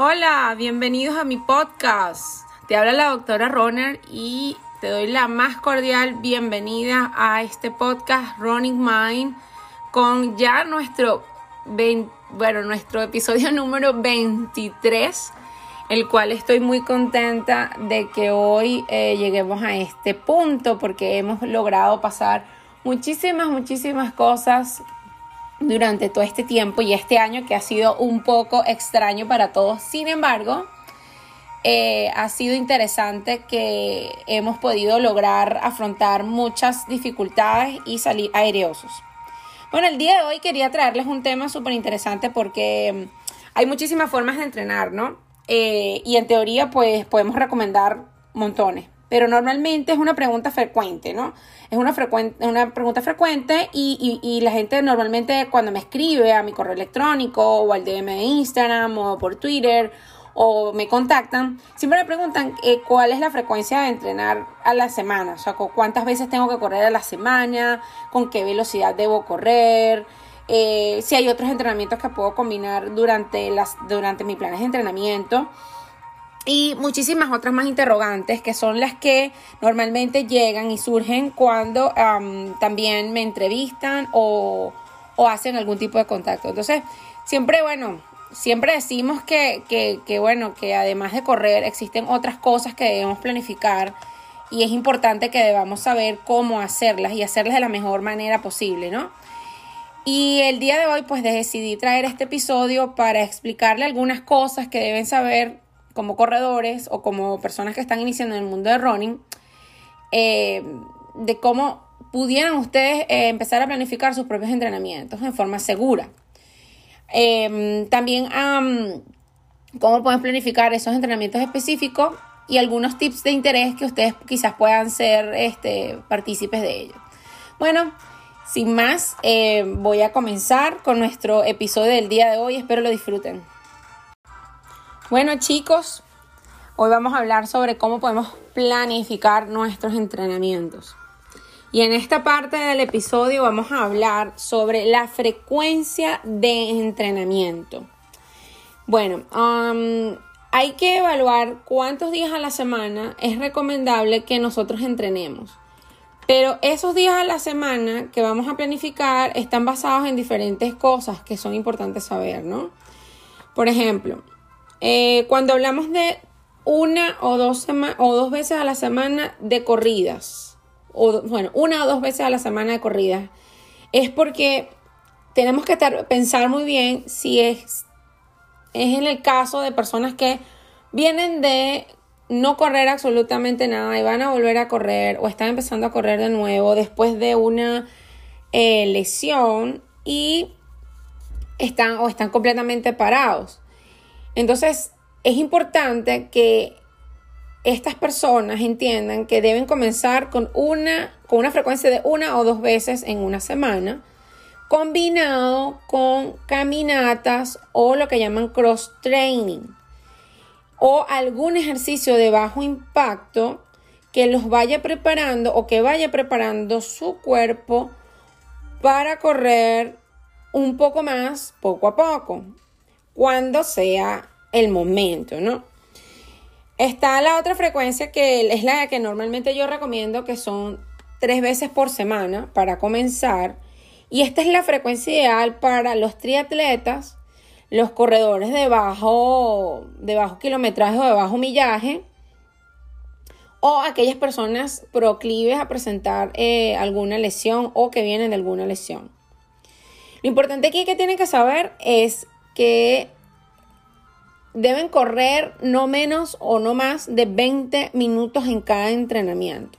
Hola, bienvenidos a mi podcast. Te habla la doctora Roner y te doy la más cordial bienvenida a este podcast Running Mind con ya nuestro, bueno, nuestro episodio número 23, el cual estoy muy contenta de que hoy eh, lleguemos a este punto porque hemos logrado pasar muchísimas, muchísimas cosas durante todo este tiempo y este año que ha sido un poco extraño para todos. Sin embargo, eh, ha sido interesante que hemos podido lograr afrontar muchas dificultades y salir aireosos. Bueno, el día de hoy quería traerles un tema súper interesante porque mm, hay muchísimas formas de entrenar, ¿no? Eh, y en teoría, pues podemos recomendar montones pero normalmente es una pregunta frecuente, ¿no? Es una, una pregunta frecuente y, la gente normalmente cuando me escribe a mi correo electrónico o al DM de Instagram o por Twitter o me contactan, siempre me preguntan eh, cuál es la frecuencia de entrenar a la semana, o sea, cuántas veces tengo que correr a la semana, con qué velocidad debo correr, eh, si hay otros entrenamientos que puedo combinar durante, las, durante mis planes de entrenamiento y muchísimas otras más interrogantes que son las que normalmente llegan y surgen cuando también me entrevistan o, hacen algún tipo de contacto. Entonces, siempre, bueno, siempre decimos que, que, bueno, que además de correr existen otras cosas que debemos planificar y es importante que debamos saber cómo hacerlas y hacerlas de la mejor manera posible, ¿no? Y el día de hoy pues decidí traer este episodio para explicarle algunas cosas que deben saber como corredores o como personas que están iniciando en el mundo de running, eh, de cómo pudieran ustedes eh, empezar a planificar sus propios entrenamientos en forma segura. Em, también cómo pueden planificar esos entrenamientos específicos y algunos tips de interés que ustedes quizás puedan ser este, partícipes de ellos. Bueno, sin más, eh, voy a comenzar con nuestro episodio del día de hoy. Espero lo disfruten. Bueno chicos, hoy vamos a hablar sobre cómo podemos planificar nuestros entrenamientos. Y en esta parte del episodio vamos a hablar sobre la frecuencia de entrenamiento. Bueno, um, hay que evaluar cuántos días a la semana es recomendable que nosotros entrenemos. Pero esos días a la semana que vamos a planificar están basados en diferentes cosas que son importantes saber, ¿no? Por ejemplo, eh, cuando hablamos de una o dos, o dos veces a la semana de corridas, o bueno, una o dos veces a la semana de corridas, es porque tenemos que pensar muy bien si es, en el caso de personas que vienen de no correr absolutamente nada y van a volver a correr o están empezando a correr de nuevo después de una eh, lesión y están o están completamente parados. Entonces, es importante que estas personas entiendan que deben comenzar con una, con una frecuencia de una o dos veces en una semana, combinado con caminatas o lo que llaman cross training o algún ejercicio de bajo impacto que los vaya preparando o que vaya preparando su cuerpo para correr un poco más poco a poco cuando sea el momento, ¿no? Está la otra frecuencia que es la que normalmente yo recomiendo, que son tres veces por semana para comenzar. Y esta es la frecuencia ideal para los triatletas, los corredores de bajo, de bajo kilometraje o de bajo millaje, o aquellas personas proclives a presentar eh, alguna lesión o que vienen de alguna lesión. Lo importante aquí que tienen que saber es que deben correr no menos o no más de 20 minutos en cada entrenamiento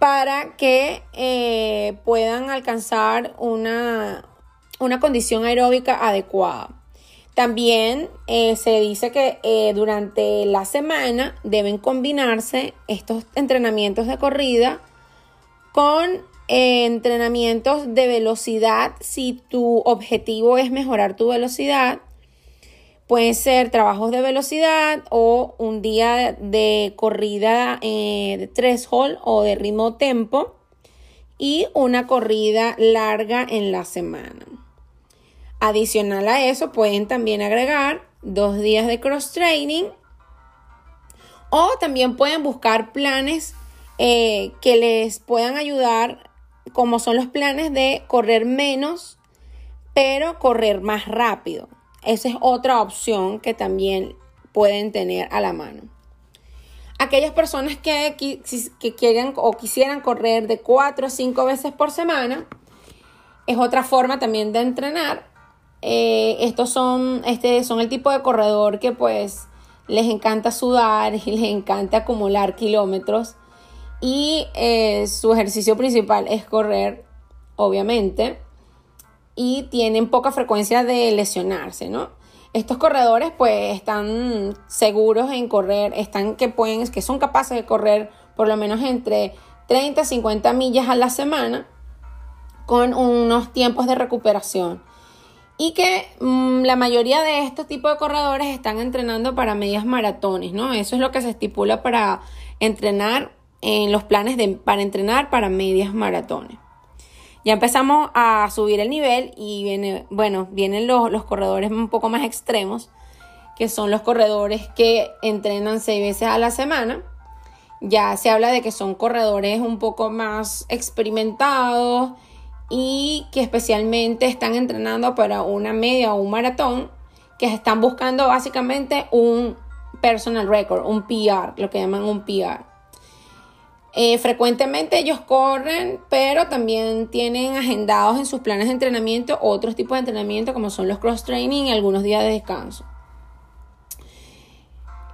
para que eh, puedan alcanzar una, una, condición aeróbica adecuada. También eh, se dice que eh, durante la semana deben combinarse estos entrenamientos de corrida con entrenamientos de velocidad si tu objetivo es mejorar tu velocidad. Pueden ser trabajos de velocidad o un día de corrida eh, de tres hall o de ritmo tempo y una corrida larga en la semana. Adicional a eso, pueden también agregar dos días de cross training o también pueden buscar planes eh, que les puedan ayudar, como son los planes de correr menos, pero correr más rápido. Esa es otra opción que también pueden tener a la mano. Aquellas personas que, que quieran o quisieran correr de 4 o 5 veces por semana, es otra forma también de entrenar eh, estos son, este, son el tipo de corredor que pues les encanta sudar y les encanta acumular kilómetros. Y eh, su ejercicio principal es correr, obviamente. Y tienen poca frecuencia de lesionarse, ¿no? Estos corredores pues están seguros en correr, están que pueden, que son capaces de correr por lo menos entre 30 a 50 millas a la semana con unos tiempos de recuperación y que mm, la mayoría de estos tipos de corredores están entrenando para medias maratones, ¿no? Eso es lo que se estipula para entrenar en los planes de, para entrenar para medias maratones. Ya empezamos a subir el nivel y viene, bueno, vienen los, los corredores un poco más extremos, que son los corredores que entrenan seis veces a la semana. Ya se habla de que son corredores un poco más experimentados, y que especialmente están entrenando para una media o un maratón, que están buscando básicamente un personal record, un PR, lo que llaman un PR. Eh, frecuentemente ellos corren, pero también tienen agendados en sus planes de entrenamiento otros tipos de entrenamiento como son los cross training y algunos días de descanso.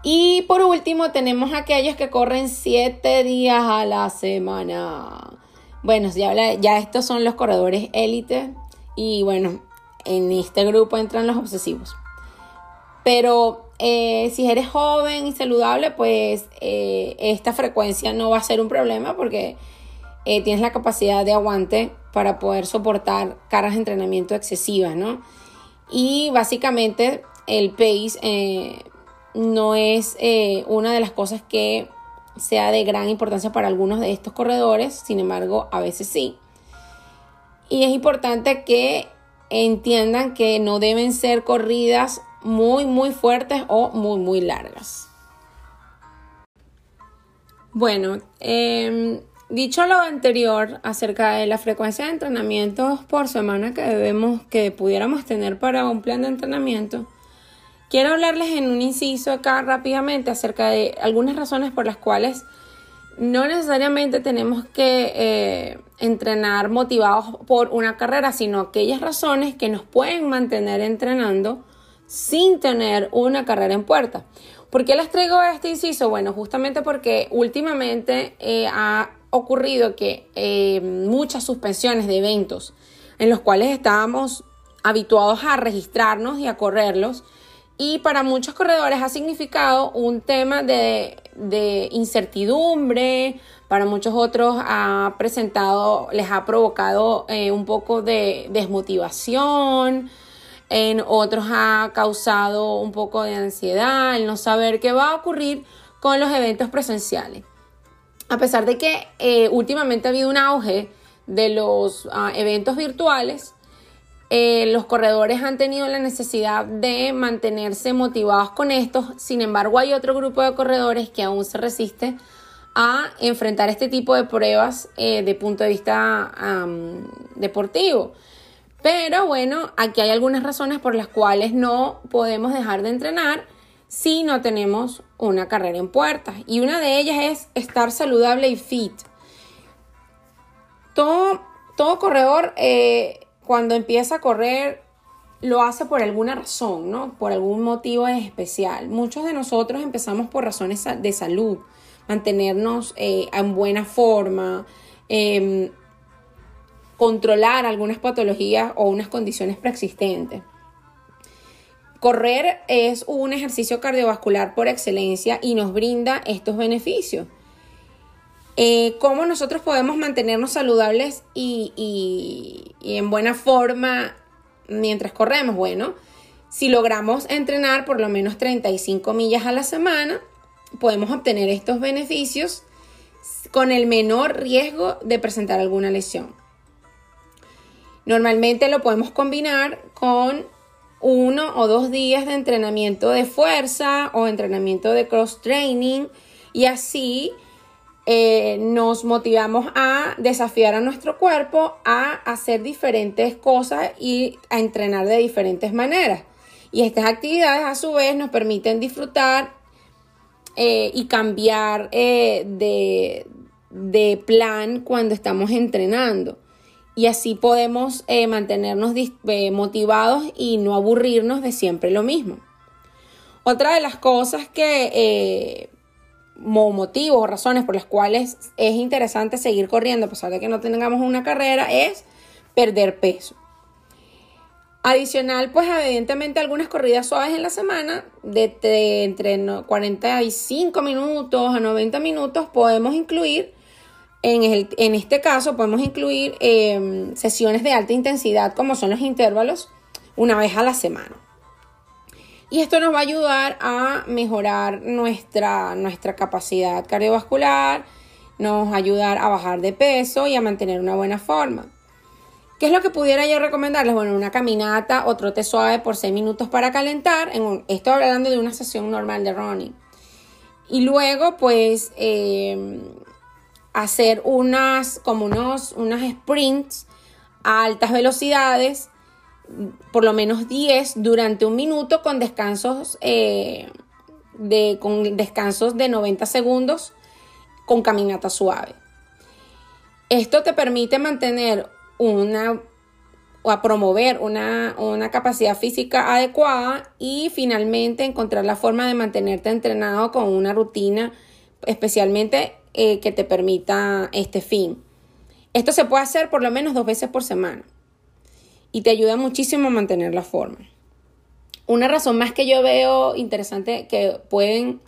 Y por último tenemos aquellos que corren 7 días a la semana. Bueno, ya, ya estos son los corredores élite y bueno, en este grupo entran los obsesivos. Pero eh, si eres joven y saludable, pues eh, esta frecuencia no va a ser un problema porque eh, tienes la capacidad de aguante para poder soportar cargas de entrenamiento excesivas, ¿no? Y básicamente el pace no es una de las cosas que sea de gran importancia para algunos de estos corredores, sin embargo, a veces sí. Y es importante que entiendan que no deben ser corridas muy, muy fuertes o muy, muy largas. Bueno, em, dicho lo anterior acerca de la frecuencia de entrenamientos por semana que debemos, que pudiéramos tener para un plan de entrenamiento, Quiero hablarles en un inciso acá rápidamente acerca de algunas razones por las cuales no necesariamente tenemos que eh, entrenar motivados por una carrera, sino aquellas razones que nos pueden mantener entrenando sin tener una carrera en puerta. ¿Por qué les traigo este inciso? Bueno, justamente porque últimamente eh, ha ocurrido que eh, muchas suspensiones de eventos en los cuales estábamos habituados a registrarnos y a correrlos, y para muchos corredores ha significado un tema de, incertidumbre, para muchos otros ha presentado, les ha provocado eh, un poco de desmotivación, en otros ha causado un poco de ansiedad, el no saber qué va a ocurrir con los eventos presenciales. A pesar de que eh, últimamente ha habido un auge de los ah, eventos virtuales, eh, los corredores han tenido la necesidad de mantenerse motivados con esto, sin embargo hay otro grupo de corredores que aún se resiste a enfrentar este tipo de pruebas eh, de punto de vista deportivo. Pero bueno, aquí hay algunas razones por las cuales no podemos dejar de entrenar si no tenemos una carrera en puertas. Y una de ellas es estar saludable y fit. Todo, todo corredor eh, cuando empieza a correr lo hace por alguna razón, ¿no? Por algún motivo especial. Muchos de nosotros empezamos por razones de salud, mantenernos eh, en buena forma, em, controlar algunas patologías o unas condiciones preexistentes. Correr es un ejercicio cardiovascular por excelencia y nos brinda estos beneficios. Eh, ¿Cómo nosotros podemos mantenernos saludables y, en buena forma mientras corremos? Bueno, si logramos entrenar por lo menos 35 millas a la semana, podemos obtener estos beneficios con el menor riesgo de presentar alguna lesión. Normalmente lo podemos combinar con uno o dos días de entrenamiento de fuerza o entrenamiento de cross training y así eh, nos motivamos a desafiar a nuestro cuerpo a hacer diferentes cosas y a entrenar de diferentes maneras. Y estas actividades a su vez nos permiten disfrutar eh, y cambiar eh, de plan cuando estamos entrenando y así podemos eh, mantenernos eh, motivados y no aburrirnos de siempre lo mismo. Otra de las cosas que, eh, motivos o razones por las cuales es interesante seguir corriendo a pesar de que no tengamos una carrera es perder peso. Adicional, pues evidentemente algunas corridas suaves en la semana, de, entre 45 minutos a 90 minutos, podemos incluir en, este caso podemos incluir em, sesiones de alta intensidad como son los intervalos una vez a la semana. Y esto nos va a ayudar a mejorar nuestra, nuestra capacidad cardiovascular, nos va ayudar a bajar de peso y a mantener una buena forma. ¿Qué es lo que pudiera yo recomendarles? Bueno, una caminata o trote suave por 6 minutos para calentar. En estoy hablando de una sesión normal de running. Y luego, pues, em, hacer unas, como unos, unas sprints a altas velocidades, por lo menos 10 durante un minuto con descansos, eh, de, con descansos de 90 segundos con caminata suave. Esto te permite mantener una o promover una, una, capacidad física adecuada y finalmente encontrar la forma de mantenerte entrenado con una rutina, especialmente eh, que te permita este fin. Esto se puede hacer por lo menos dos veces por semana y te ayuda muchísimo a mantener la forma. Una razón más que yo veo interesante que pueden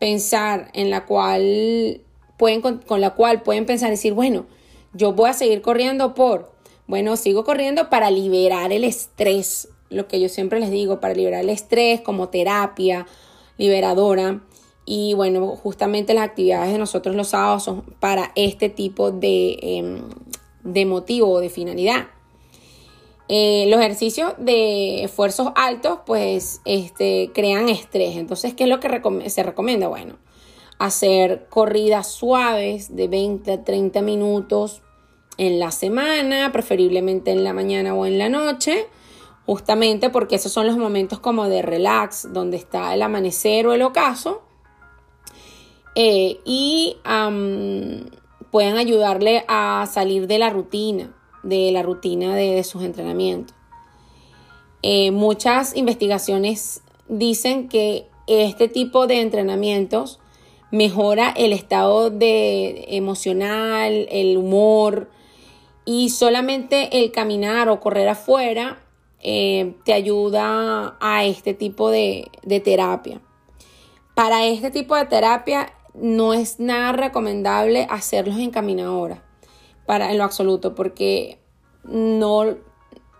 pensar en la cual pueden con, la cual pueden pensar decir, bueno, yo voy a seguir corriendo por, bueno, sigo corriendo para liberar el estrés, lo que yo siempre les digo, para liberar el estrés como terapia liberadora. Y bueno, justamente las actividades de nosotros los sábados son para este tipo de, em, motivo o de finalidad. Eh, los ejercicios de esfuerzos altos pues este, crean estrés. Entonces, ¿qué es lo que se recomienda? Bueno, hacer corridas suaves de 20 a 30 minutos en la semana, preferiblemente en la mañana o en la noche, justamente porque esos son los momentos como de relax, donde está el amanecer o el ocaso eh, y puedan ayudarle a salir de la rutina, de la rutina de, sus entrenamientos. Eh, muchas investigaciones dicen que este tipo de entrenamientos mejora el estado de emocional, el humor y solamente el caminar o correr afuera eh, te ayuda a este tipo de terapia. Para este tipo de terapia no es nada recomendable hacerlos en caminadora, para, en lo absoluto, porque no,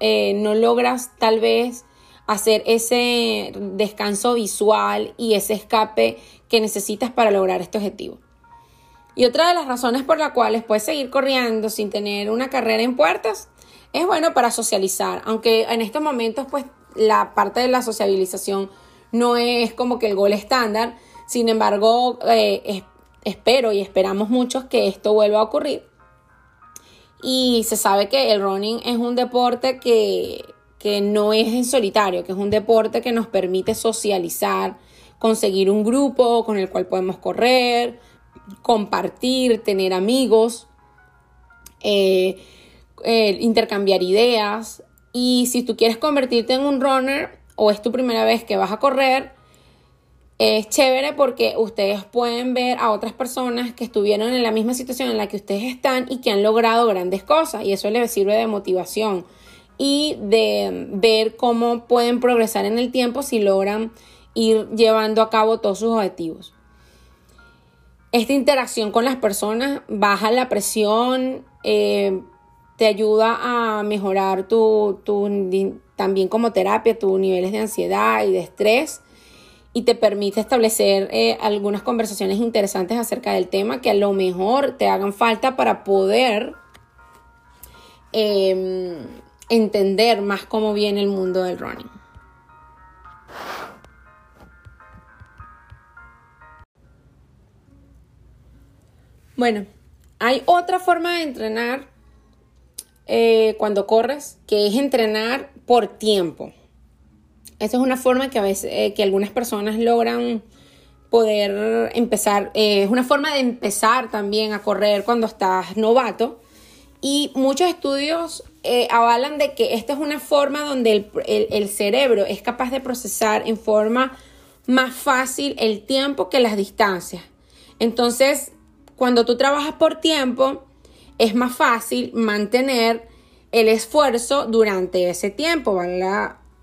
eh, no logras tal vez hacer ese descanso visual y ese escape que necesitas para lograr este objetivo. Y otra de las razones por las cuales puedes seguir corriendo sin tener una carrera en puertas es bueno para socializar, aunque en estos momentos pues la parte de la sociabilización no es como que el gol estándar, sin embargo, eh, espero y esperamos muchos que esto vuelva a ocurrir. Y se sabe que el running es un deporte que, que no es en solitario, que es un deporte que nos permite socializar, conseguir un grupo con el cual podemos correr, compartir, tener amigos, eh, eh, intercambiar ideas. Y si tú quieres convertirte en un runner o es tu primera vez que vas a correr, es chévere porque ustedes pueden ver a otras personas que estuvieron en la misma situación en la que ustedes están y que han logrado grandes cosas y eso les sirve de motivación y de ver cómo pueden progresar en el tiempo si logran ir llevando a cabo todos sus objetivos. Esta interacción con las personas baja la presión, eh, te ayuda a mejorar tu, tu, también como terapia tus niveles de ansiedad y de estrés y te permite establecer eh, algunas conversaciones interesantes acerca del tema que a lo mejor te hagan falta para poder em, entender más cómo viene el mundo del running. Bueno, hay otra forma de entrenar eh, cuando corres, que es entrenar por tiempo. Esa es una forma que a veces eh, que algunas personas logran poder empezar, eh, es una forma de empezar también a correr cuando estás novato. Y muchos estudios avalan de que esta es una forma donde el cerebro es capaz de procesar en forma más fácil el tiempo que las distancias. Entonces, cuando tú trabajas por tiempo, es más fácil mantener el esfuerzo durante ese tiempo,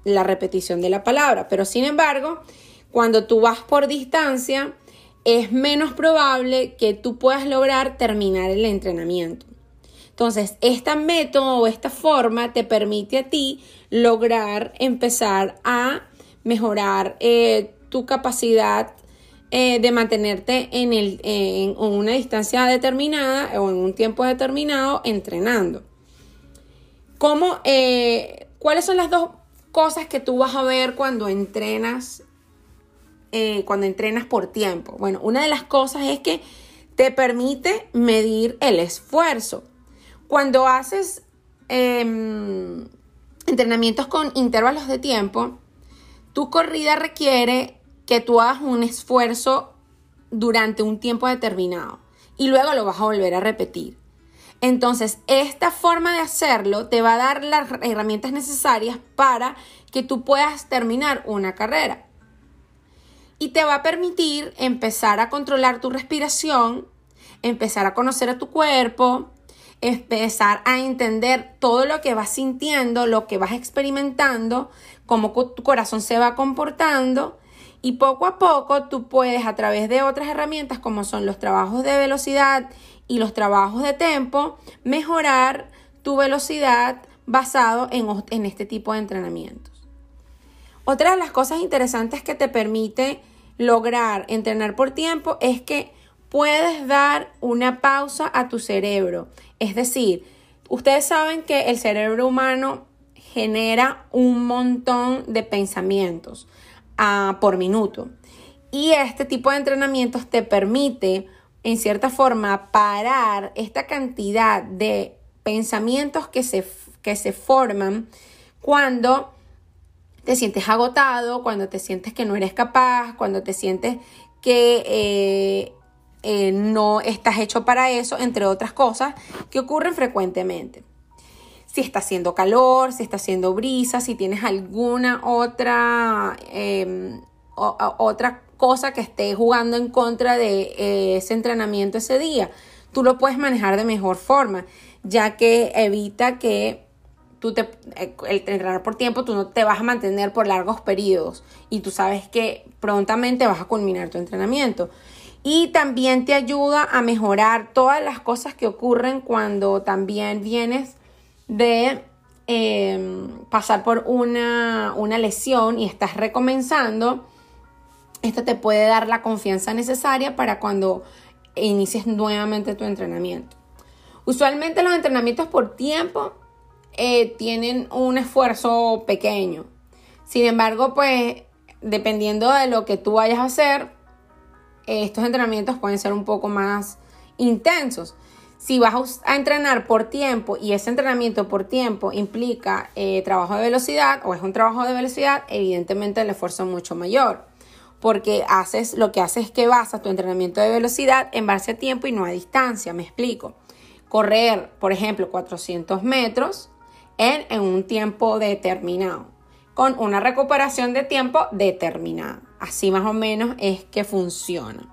la, repetición de la palabra. Pero sin embargo, cuando tú vas por distancia, es menos probable que tú puedas lograr terminar el entrenamiento. Entonces, este método o esta forma te permite a ti lograr empezar a mejorar eh, tu capacidad eh, de mantenerte en, el, una distancia determinada o en un tiempo determinado entrenando. ¿Cómo, eh, ¿Cuáles son las dos cosas que tú vas a ver cuando entrenas, eh, cuando entrenas por tiempo? Bueno, una de las cosas es que te permite medir el esfuerzo. Cuando haces em, entrenamientos con intervalos de tiempo, tu corrida requiere que tú hagas un esfuerzo durante un tiempo determinado y luego lo vas a volver a repetir. Entonces, esta forma de hacerlo te va a dar las herramientas necesarias para que tú puedas terminar una carrera. Y te va a permitir empezar a controlar tu respiración, empezar a conocer a tu cuerpo, empezar a entender todo lo que vas sintiendo, lo que vas experimentando, cómo tu corazón se va comportando y poco a poco tú puedes a través de otras herramientas como son los trabajos de velocidad y los trabajos de tempo mejorar tu velocidad basado en, en este tipo de entrenamientos. Otra de las cosas interesantes que te permite lograr entrenar por tiempo es que puedes dar una pausa a tu cerebro. Es decir, ustedes saben que el cerebro humano genera un montón de pensamientos por minuto. Y este tipo de entrenamientos te permite, en cierta forma, parar esta cantidad de pensamientos que se, que se forman cuando te sientes agotado, cuando te sientes que no eres capaz, cuando te sientes que eh, eh, no estás hecho para eso, entre otras cosas que ocurren frecuentemente. Si está haciendo calor, si está haciendo brisa, si tienes alguna otra, otra cosa que esté jugando en contra de eh, ese entrenamiento ese día. Tú lo puedes manejar de mejor forma, ya que evita que tú te, eh, el entrenar por tiempo, tú no te vas a mantener por largos periodos y tú sabes que prontamente vas a culminar tu entrenamiento. Y también te ayuda a mejorar todas las cosas que ocurren cuando también vienes de em, pasar por una, una lesión y estás recomenzando, esto te puede dar la confianza necesaria para cuando inicies nuevamente tu entrenamiento. Usualmente los entrenamientos por tiempo eh, tienen un esfuerzo pequeño. Sin embargo, pues dependiendo de lo que tú vayas a hacer, estos entrenamientos pueden ser un poco más intensos. Si vas a entrenar por tiempo y ese entrenamiento por tiempo implica eh, trabajo de velocidad o es un trabajo de velocidad, evidentemente el esfuerzo es mucho mayor. Porque haces, lo que haces es que basas tu entrenamiento de velocidad en base a tiempo y no a distancia. Me explico. Correr, por ejemplo, 400 metros en, un tiempo determinado, con una recuperación de tiempo determinada. Así más o menos es que funciona.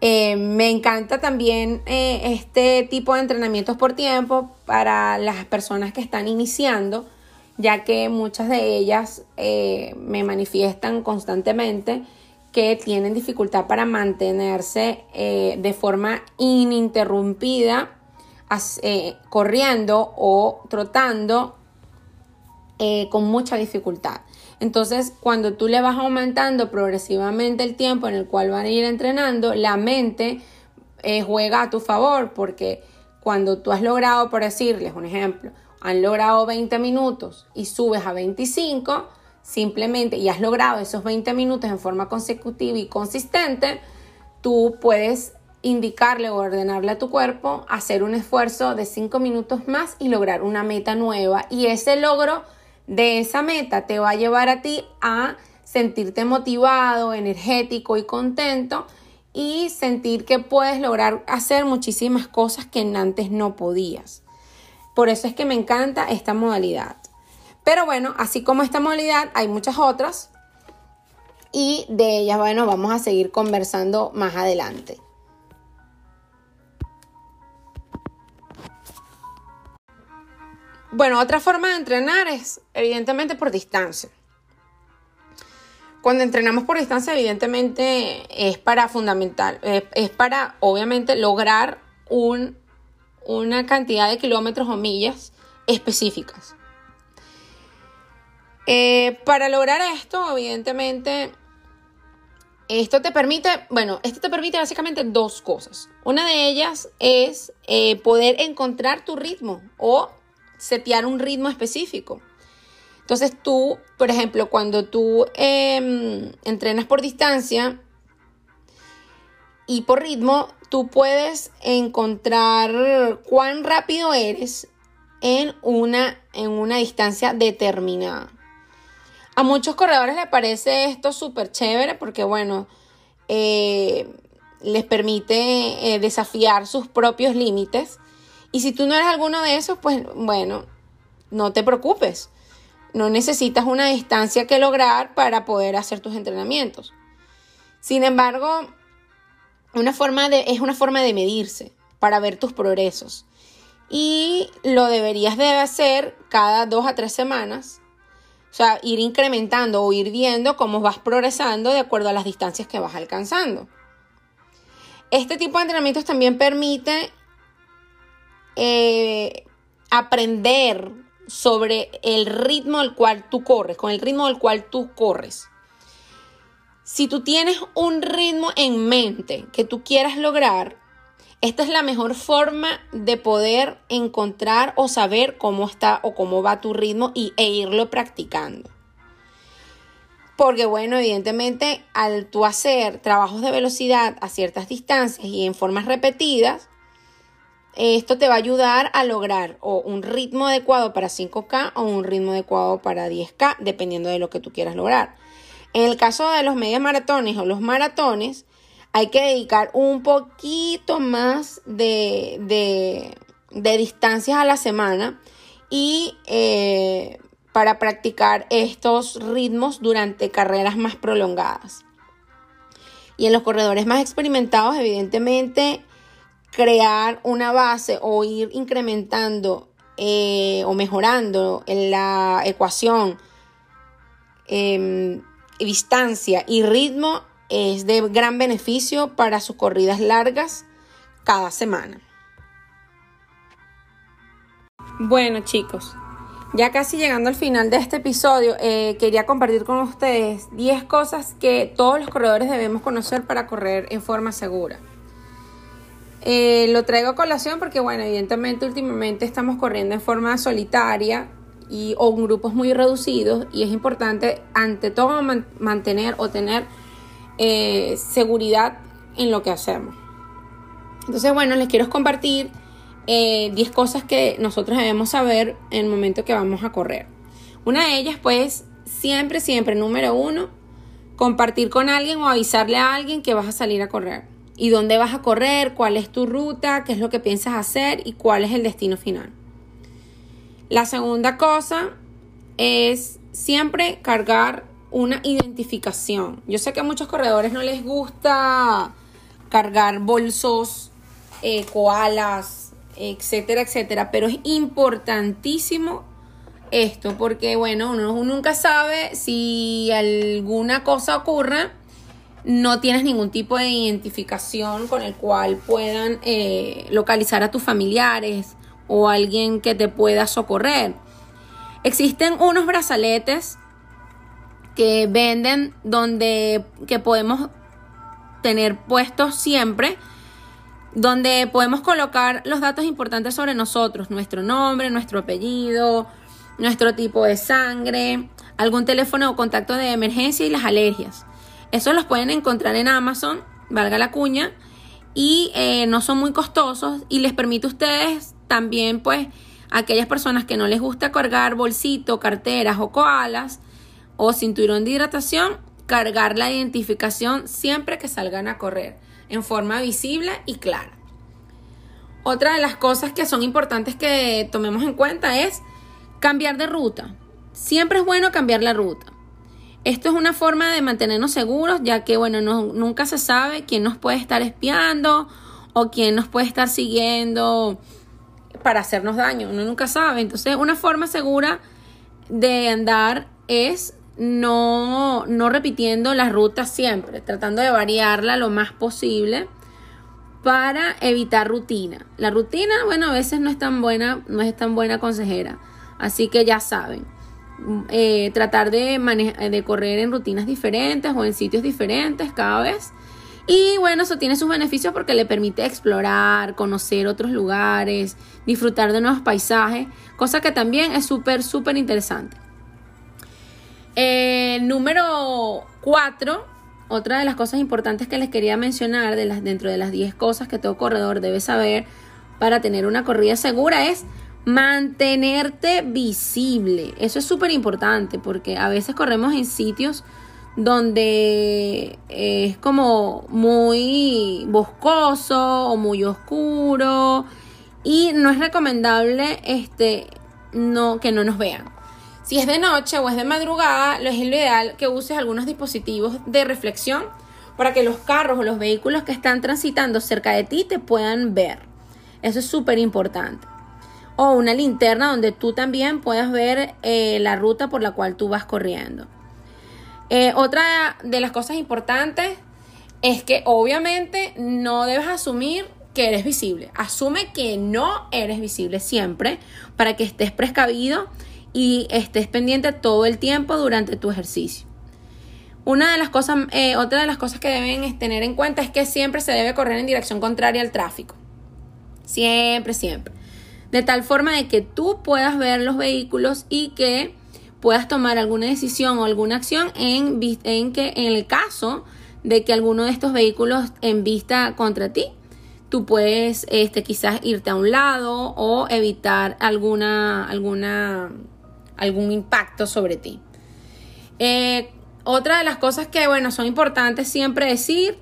Eh, me encanta también eh, este tipo de entrenamientos por tiempo para las personas que están iniciando, ya que muchas de ellas eh, me manifiestan constantemente que tienen dificultad para mantenerse de forma ininterrumpida corriendo o trotando con mucha dificultad. Entonces, cuando tú le vas aumentando progresivamente el tiempo en el cual van a ir entrenando, la mente eh, juega a tu favor porque cuando tú has logrado, por decirles un ejemplo, han logrado 20 minutos y subes a 25, simplemente y has logrado esos 20 minutos en forma consecutiva y consistente, tú puedes indicarle o ordenarle a tu cuerpo hacer un esfuerzo de 5 minutos más y lograr una meta nueva. Y ese logro de esa meta te va a llevar a ti a sentirte motivado, energético y contento y sentir que puedes lograr hacer muchísimas cosas que antes no podías. Por eso es que me encanta esta modalidad. Pero bueno, así como esta modalidad, hay muchas otras y de ellas, bueno, vamos a seguir conversando más adelante. Bueno, otra forma de entrenar es evidentemente por distancia. Cuando entrenamos por distancia, evidentemente es para fundamental, es para obviamente lograr un, una cantidad de kilómetros o millas específicas. Eh, para lograr esto, evidentemente, esto te permite, bueno, esto te permite básicamente dos cosas. Una de ellas es eh, poder encontrar tu ritmo o setear un ritmo específico. Entonces tú, por ejemplo, cuando tú em, entrenas por distancia y por ritmo, tú puedes encontrar cuán rápido eres en una, en una distancia determinada. A muchos corredores les parece esto súper chévere porque, bueno, eh, les permite eh, desafiar sus propios límites. Y si tú no eres alguno de esos, pues bueno, no te preocupes. No necesitas una distancia que lograr para poder hacer tus entrenamientos. Sin embargo, una forma de, es una forma de medirse para ver tus progresos. Y lo deberías de hacer cada dos a tres semanas. O sea, ir incrementando o ir viendo cómo vas progresando de acuerdo a las distancias que vas alcanzando. Este tipo de entrenamientos también permite eh, aprender sobre el ritmo al cual tú corres, con el ritmo al cual tú corres. Si tú tienes un ritmo en mente que tú quieras lograr, esta es la mejor forma de poder encontrar o saber cómo está o cómo va tu ritmo y, e irlo practicando. Porque bueno, evidentemente al tú hacer trabajos de velocidad a ciertas distancias y en formas repetidas, esto te va a ayudar a lograr o un ritmo adecuado para 5K o un ritmo adecuado para 10K, dependiendo de lo que tú quieras lograr. En el caso de los medios maratones o los maratones, hay que dedicar un poquito más de, distancias a la semana y eh, para practicar estos ritmos durante carreras más prolongadas. Y en los corredores más experimentados, evidentemente, crear una base o ir incrementando eh, o mejorando en la ecuación em, distancia y ritmo es de gran beneficio para sus corridas largas cada semana. Bueno chicos, ya casi llegando al final de este episodio, eh, quería compartir con ustedes 10 cosas que todos los corredores debemos conocer para correr en forma segura. Eh, lo traigo a colación porque, bueno, evidentemente últimamente estamos corriendo en forma solitaria y, o grupos muy reducidos y es importante ante todo mantener o tener eh, seguridad en lo que hacemos. Entonces, bueno, les quiero compartir 10 eh, cosas que nosotros debemos saber en el momento que vamos a correr. Una de ellas, pues, siempre, siempre, número uno, compartir con alguien o avisarle a alguien que vas a salir a correr y dónde vas a correr, cuál es tu ruta, qué es lo que piensas hacer y cuál es el destino final. La segunda cosa es siempre cargar una identificación. Yo sé que a muchos corredores no les gusta cargar bolsos, eh, koalas, etcétera, etcétera, pero es importantísimo esto porque, bueno, uno nunca sabe si alguna cosa ocurra no tienes ningún tipo de identificación con el cual puedan eh, localizar a tus familiares o alguien que te pueda socorrer. Existen unos brazaletes que venden donde que podemos tener puestos siempre donde podemos colocar los datos importantes sobre nosotros, nuestro nombre, nuestro apellido, nuestro tipo de sangre, algún teléfono o contacto de emergencia y las alergias. Eso los pueden encontrar en Amazon, valga la cuña, y eh, no son muy costosos y les permite a ustedes también, pues, aquellas personas que no les gusta cargar bolsito, carteras o koalas o cinturón de hidratación, cargar la identificación siempre que salgan a correr en forma visible y clara. Otra de las cosas que son importantes que tomemos en cuenta es cambiar de ruta. Siempre es bueno cambiar la ruta. Esto es una forma de mantenernos seguros, ya que, bueno, nunca se sabe quién nos puede estar espiando o quién nos puede estar siguiendo para hacernos daño. Uno nunca sabe. Entonces, una forma segura de andar es no, no repitiendo la ruta siempre, tratando de variarla lo más posible para evitar rutina. La rutina, bueno, a veces no es tan buena, no es tan buena consejera. Así que ya saben, eh, tratar de, de correr en rutinas diferentes o en sitios diferentes cada vez. Y bueno, eso tiene sus beneficios porque le permite explorar, conocer otros lugares, disfrutar de nuevos paisajes, cosa que también es súper, súper interesante. Eh, número 4, otra de las cosas importantes que les quería mencionar dentro de las 10 cosas que todo corredor debe saber para tener una corrida segura es Mantenerte visible. Eso es súper importante porque a veces corremos en sitios donde es como muy boscoso o muy oscuro y no es recomendable este no que no nos vean. Si es de noche o es de madrugada, lo es lo ideal que uses algunos dispositivos de reflexión para que los carros o los vehículos que están transitando cerca de ti te puedan ver. Eso es súper importante o una linterna donde tú también puedas ver eh, la ruta por la cual tú vas corriendo. Eh, otra de las cosas importantes es que obviamente no debes asumir que eres visible. Asume que no eres visible siempre para que estés precavido y estés pendiente todo el tiempo durante tu ejercicio. Una de las cosas, eh, otra de las cosas que deben tener en cuenta es que siempre se debe correr en dirección contraria al tráfico. Siempre, siempre de tal forma de que tú puedas ver los vehículos y que puedas tomar alguna decisión o alguna acción en, que en el caso de que alguno de estos vehículos en vista contra ti, tú puedes este, quizás irte a un lado o evitar alguna, alguna, algún impacto sobre ti. Eh, otra de las cosas que, bueno, son importantes siempre decir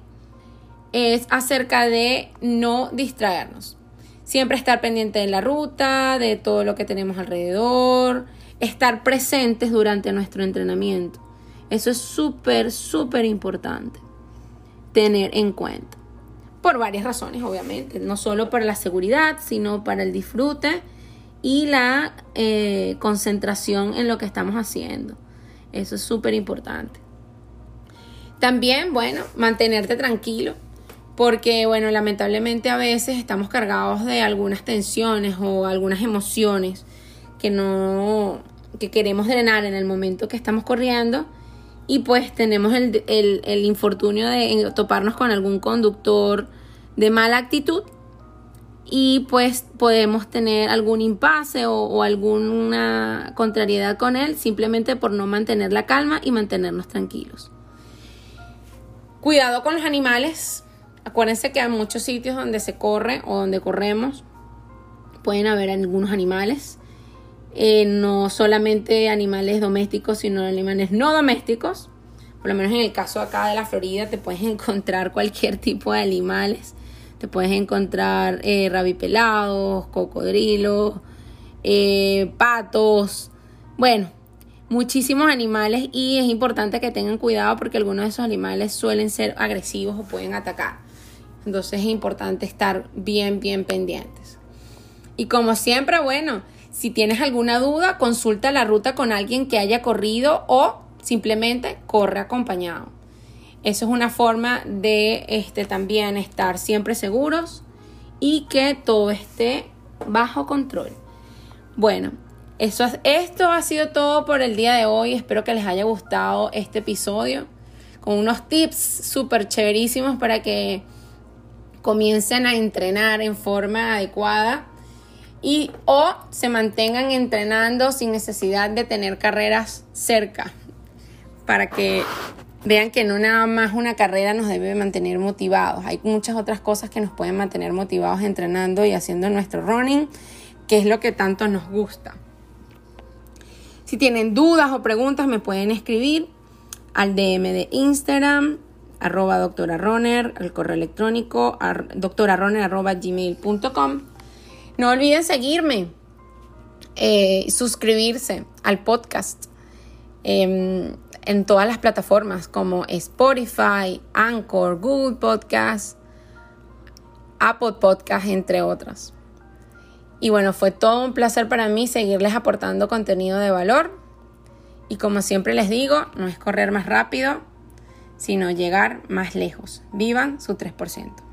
es acerca de no distraernos. Siempre estar pendiente de la ruta, de todo lo que tenemos alrededor, estar presentes durante nuestro entrenamiento. Eso es súper, súper importante tener en cuenta. Por varias razones, obviamente. No solo para la seguridad, sino para el disfrute y la eh, concentración en lo que estamos haciendo. Eso es súper importante. También, bueno, mantenerte tranquilo porque bueno, lamentablemente a veces estamos cargados de algunas tensiones o algunas emociones que no que queremos drenar en el momento que estamos corriendo y pues tenemos el, el, infortunio de toparnos con algún conductor de mala actitud y pues podemos tener algún impasse o, o, alguna contrariedad con él simplemente por no mantener la calma y mantenernos tranquilos. Cuidado con los animales, Acuérdense que hay muchos sitios donde se corre o donde corremos. Pueden haber algunos animales. Eh, no solamente animales domésticos, sino animales no domésticos. Por lo menos en el caso acá de la Florida te puedes encontrar cualquier tipo de animales. Te puedes encontrar eh, rabipelados, cocodrilos, eh, patos. Bueno, muchísimos animales y es importante que tengan cuidado porque algunos de esos animales suelen ser agresivos o pueden atacar. Entonces es importante estar bien, bien pendientes. Y como siempre, bueno, si tienes alguna duda, consulta la ruta con alguien que haya corrido o simplemente corre acompañado. Eso es una forma de este, también estar siempre seguros y que todo esté bajo control. Bueno, eso, esto ha sido todo por el día de hoy. Espero que les haya gustado este episodio con unos tips súper chéverísimos para que comiencen a entrenar en forma adecuada y o se mantengan entrenando sin necesidad de tener carreras cerca para que vean que no nada más una carrera nos debe mantener motivados. Hay muchas otras cosas que nos pueden mantener motivados entrenando y haciendo nuestro running, que es lo que tanto nos gusta. Si tienen dudas o preguntas me pueden escribir al DM de Instagram, arroba doctora Roner, al correo electrónico doctoraroner arroba gmail.com. No olviden seguirme, eh, suscribirse al podcast em, en todas las plataformas como Spotify, Anchor, Google Podcast, Apple Podcast, entre otras. Y bueno, fue todo un placer para mí seguirles aportando contenido de valor. Y como siempre les digo, no es correr más rápido, sino llegar más lejos. Vivan su 3%.